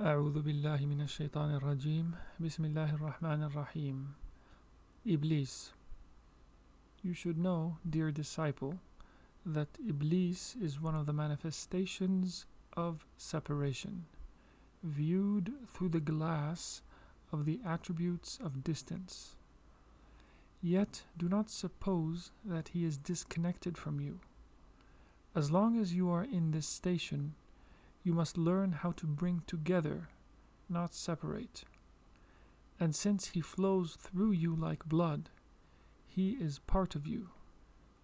أعوذ بالله من الشيطان الرجيم بسم الله الرحمن الرحيم Iblis You should know, dear disciple, that Iblis is one of the manifestations of separation, viewed through the glass of the attributes of distance. Yet do not suppose that he is disconnected from you. As long as you are in this station, you must learn how to bring together, not separate. And since he flows through you like blood, he is part of you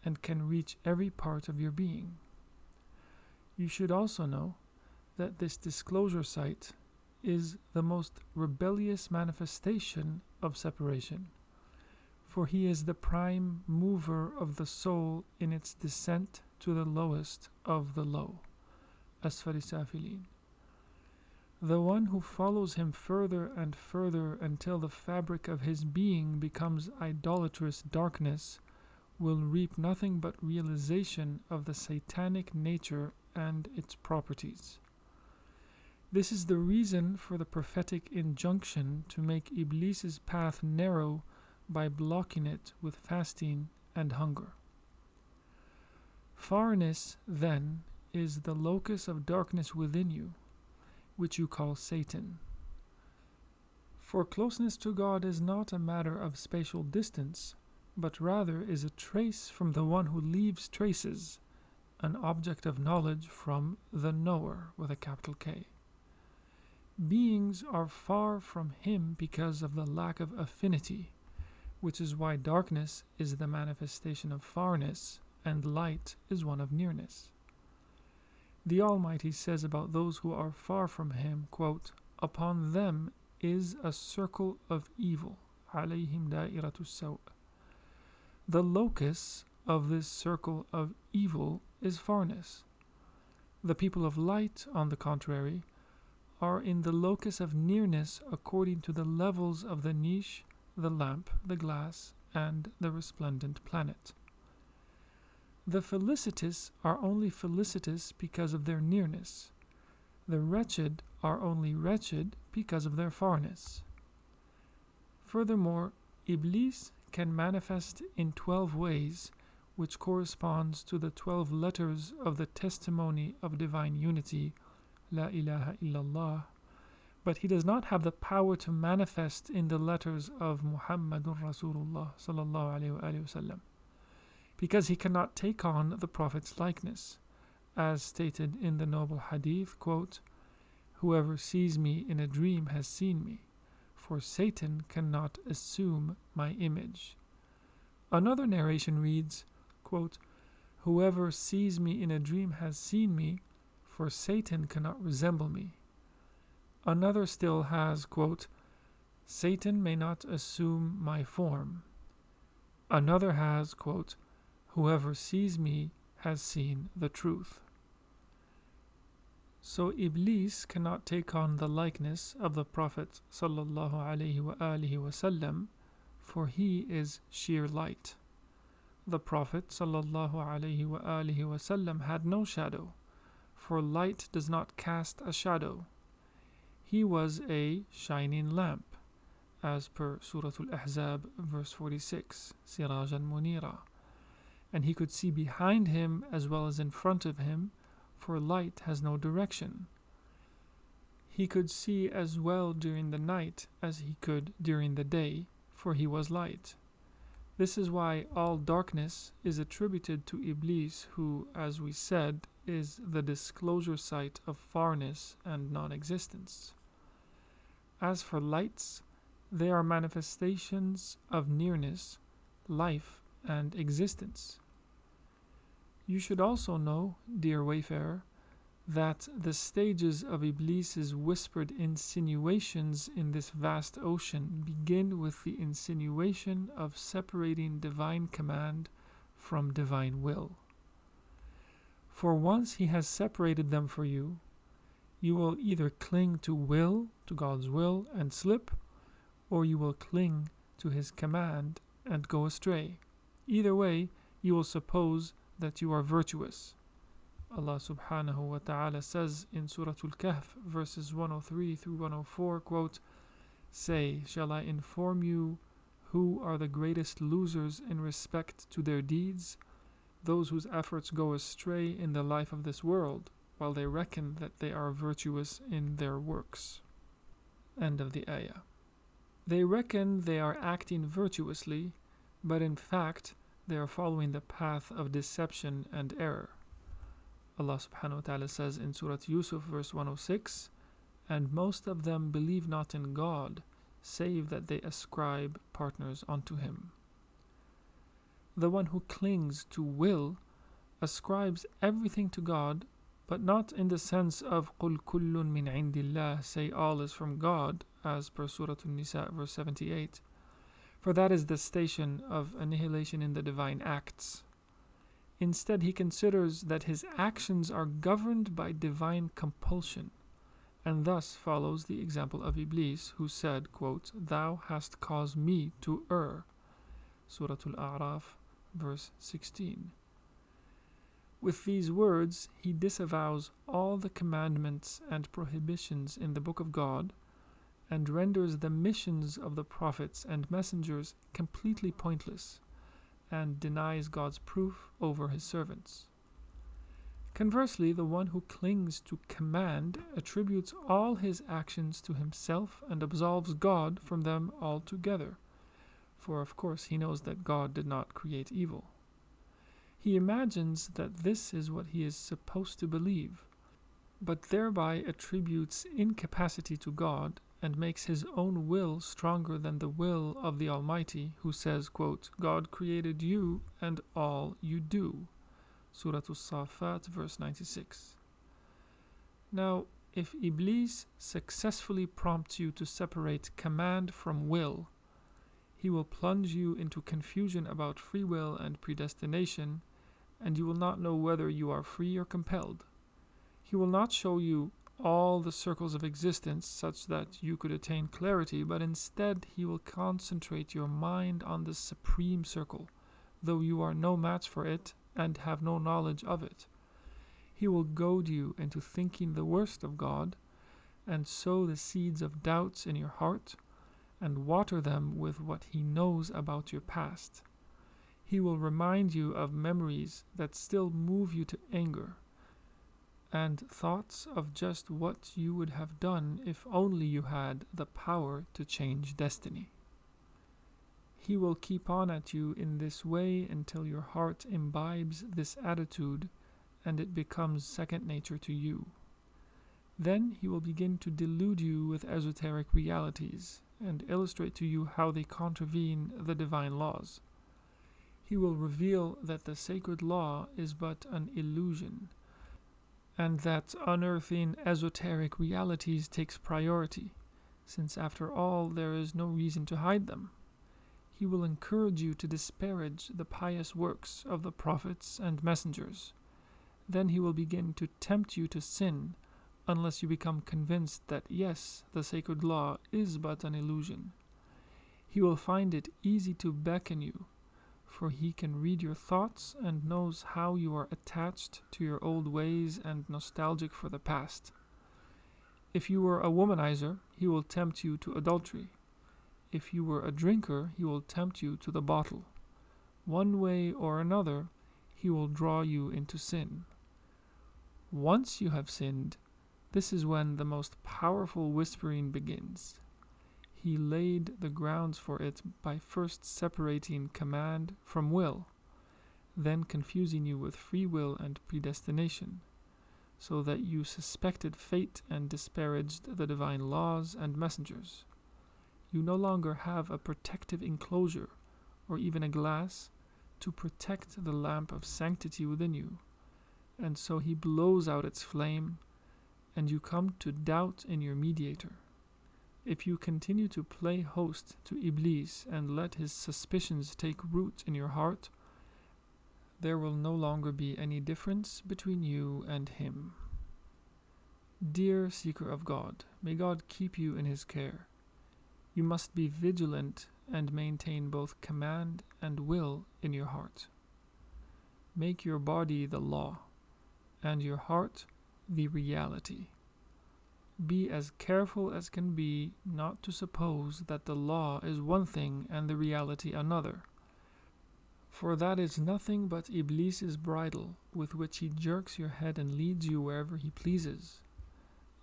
and can reach every part of your being. You should also know that this disclosure site is the most rebellious manifestation of separation, for he is the prime mover of the soul in its descent to the lowest of the low. Asfali Safilin. The one who follows him further and further until the fabric of his being becomes idolatrous darkness will reap nothing but realization of the satanic nature and its properties. This is the reason for the prophetic injunction to make Iblis's path narrow by blocking it with fasting and hunger. Farness, then, is the locus of darkness within you which you call Satan. For closeness to God is not a matter of spatial distance, but rather is a trace from the one who leaves traces, an object of knowledge from the knower with a capital K. Beings are far from him because of the lack of affinity, which is why darkness is the manifestation of farness and light is one of nearness. The Almighty says about those who are far from Him, quote, Upon them is a circle of evil. عليهم دائرة السوء. The locus of this circle of evil is farness. The people of light, on the contrary, are in the locus of nearness according to the levels of the niche, the lamp, the glass, and the resplendent planet. The felicitous are only felicitous because of their nearness. The wretched are only wretched because of their farness. Furthermore, Iblis can manifest in twelve ways, which corresponds to the twelve letters of the testimony of divine unity, La ilaha illallah, but he does not have the power to manifest in the letters of Muhammadun Rasulullah sallallahu alaihi wasallam because he cannot take on the Prophet's likeness. As stated in the noble hadith, quote, Whoever sees me in a dream has seen me, for Satan cannot assume my image. Another narration reads, quote, Whoever sees me in a dream has seen me, for Satan cannot resemble me. Another still has, quote, Satan may not assume my form. Another has, quote, Whoever sees me has seen the truth. So Iblis cannot take on the likeness of the Prophet wasallam, for he is sheer light. The Prophet wasallam had no shadow, for light does not cast a shadow. He was a shining lamp, as per Surah Al-Ahzab verse 46, Sirajan Munira and he could see behind him as well as in front of him, for light has no direction. He could see as well during the night as he could during the day, for he was light. This is why all darkness is attributed to Iblis, who, as we said, is the disclosure site of farness and non existence. As for lights, they are manifestations of nearness, life, and existence. You should also know, dear wayfarer, that the stages of Iblis's whispered insinuations in this vast ocean begin with the insinuation of separating divine command from divine will. For once he has separated them for you, you will either cling to will, to God's will, and slip, or you will cling to his command and go astray. Either way, you will suppose that you are virtuous. Allah subhanahu wa ta'ala says in Surah Al-Kahf verses 103 through 104 quote Say shall I inform you who are the greatest losers in respect to their deeds? Those whose efforts go astray in the life of this world while they reckon that they are virtuous in their works. End of the ayah. They reckon they are acting virtuously but in fact they are following the path of deception and error Allah subhanahu wa ta'ala says in Surah Yusuf, verse 106 And most of them believe not in God, save that they ascribe partners unto Him. The one who clings to will ascribes everything to God, but not in the sense of قُلْ كُلٌّ مِّنْ عِنْدِ اللَّهِ Say all is from God, as per Surah An-Nisa, verse 78. For that is the station of annihilation in the divine acts. Instead, he considers that his actions are governed by divine compulsion, and thus follows the example of Iblis, who said, quote, Thou hast caused me to err. Surah Al A'raf, verse 16. With these words, he disavows all the commandments and prohibitions in the Book of God and renders the missions of the prophets and messengers completely pointless and denies God's proof over his servants. Conversely, the one who clings to command attributes all his actions to himself and absolves God from them altogether, for of course he knows that God did not create evil. He imagines that this is what he is supposed to believe, but thereby attributes incapacity to God and makes his own will stronger than the will of the Almighty, who says, quote, God created you and all you do. Surah As-Safat, verse 96. Now, if Iblis successfully prompts you to separate command from will, he will plunge you into confusion about free will and predestination, and you will not know whether you are free or compelled. He will not show you all the circles of existence such that you could attain clarity, but instead he will concentrate your mind on the supreme circle, though you are no match for it and have no knowledge of it. He will goad you into thinking the worst of God, and sow the seeds of doubts in your heart, and water them with what he knows about your past. He will remind you of memories that still move you to anger and thoughts of just what you would have done if only you had the power to change destiny. He will keep on at you in this way until your heart imbibes this attitude and it becomes second nature to you. Then he will begin to delude you with esoteric realities and illustrate to you how they contravene the divine laws. He will reveal that the sacred law is but an illusion and that unearthing esoteric realities takes priority, since after all there is no reason to hide them. He will encourage you to disparage the pious works of the prophets and messengers. Then he will begin to tempt you to sin, unless you become convinced that yes, the sacred law is but an illusion. He will find it easy to beckon you for he can read your thoughts and knows how you are attached to your old ways and nostalgic for the past. If you were a womanizer, he will tempt you to adultery. If you were a drinker, he will tempt you to the bottle. One way or another, he will draw you into sin. Once you have sinned, this is when the most powerful whispering begins he laid the grounds for it by first separating command from will, then confusing you with free will and predestination, so that you suspected fate and disparaged the divine laws and messengers. You no longer have a protective enclosure or even a glass to protect the lamp of sanctity within you, and so he blows out its flame, and you come to doubt in your mediator. If you continue to play host to Iblis and let his suspicions take root in your heart, there will no longer be any difference between you and him. Dear seeker of God, may God keep you in his care. You must be vigilant and maintain both command and will in your heart. Make your body the law, and your heart the reality. Be as careful as can be not to suppose that the law is one thing and the reality another. For that is nothing but Iblis's bridle, with which he jerks your head and leads you wherever he pleases,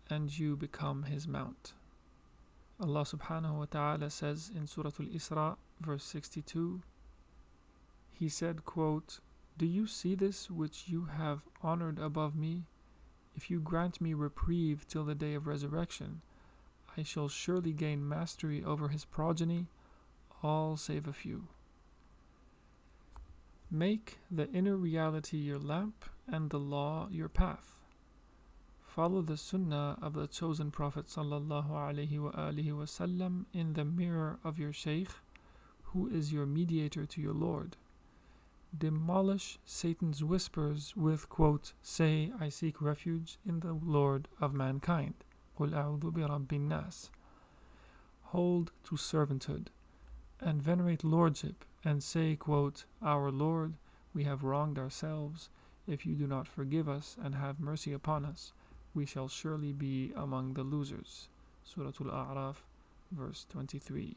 and you become his mount. Allah subhanahu wa ta'ala says in Surah Al Isra, verse 62, He said, quote, Do you see this which you have honored above me? If you grant me reprieve till the day of resurrection, I shall surely gain mastery over his progeny, all save a few. Make the inner reality your lamp and the law your path. Follow the sunnah of the chosen Prophet wasallam in the mirror of your Shaykh, who is your mediator to your Lord demolish Satan's whispers with, quote, Say, I seek refuge in the Lord of mankind. Hold to servanthood and venerate lordship and say, quote, Our Lord, we have wronged ourselves. If you do not forgive us and have mercy upon us, we shall surely be among the losers. Surah Al A'raf, verse 23.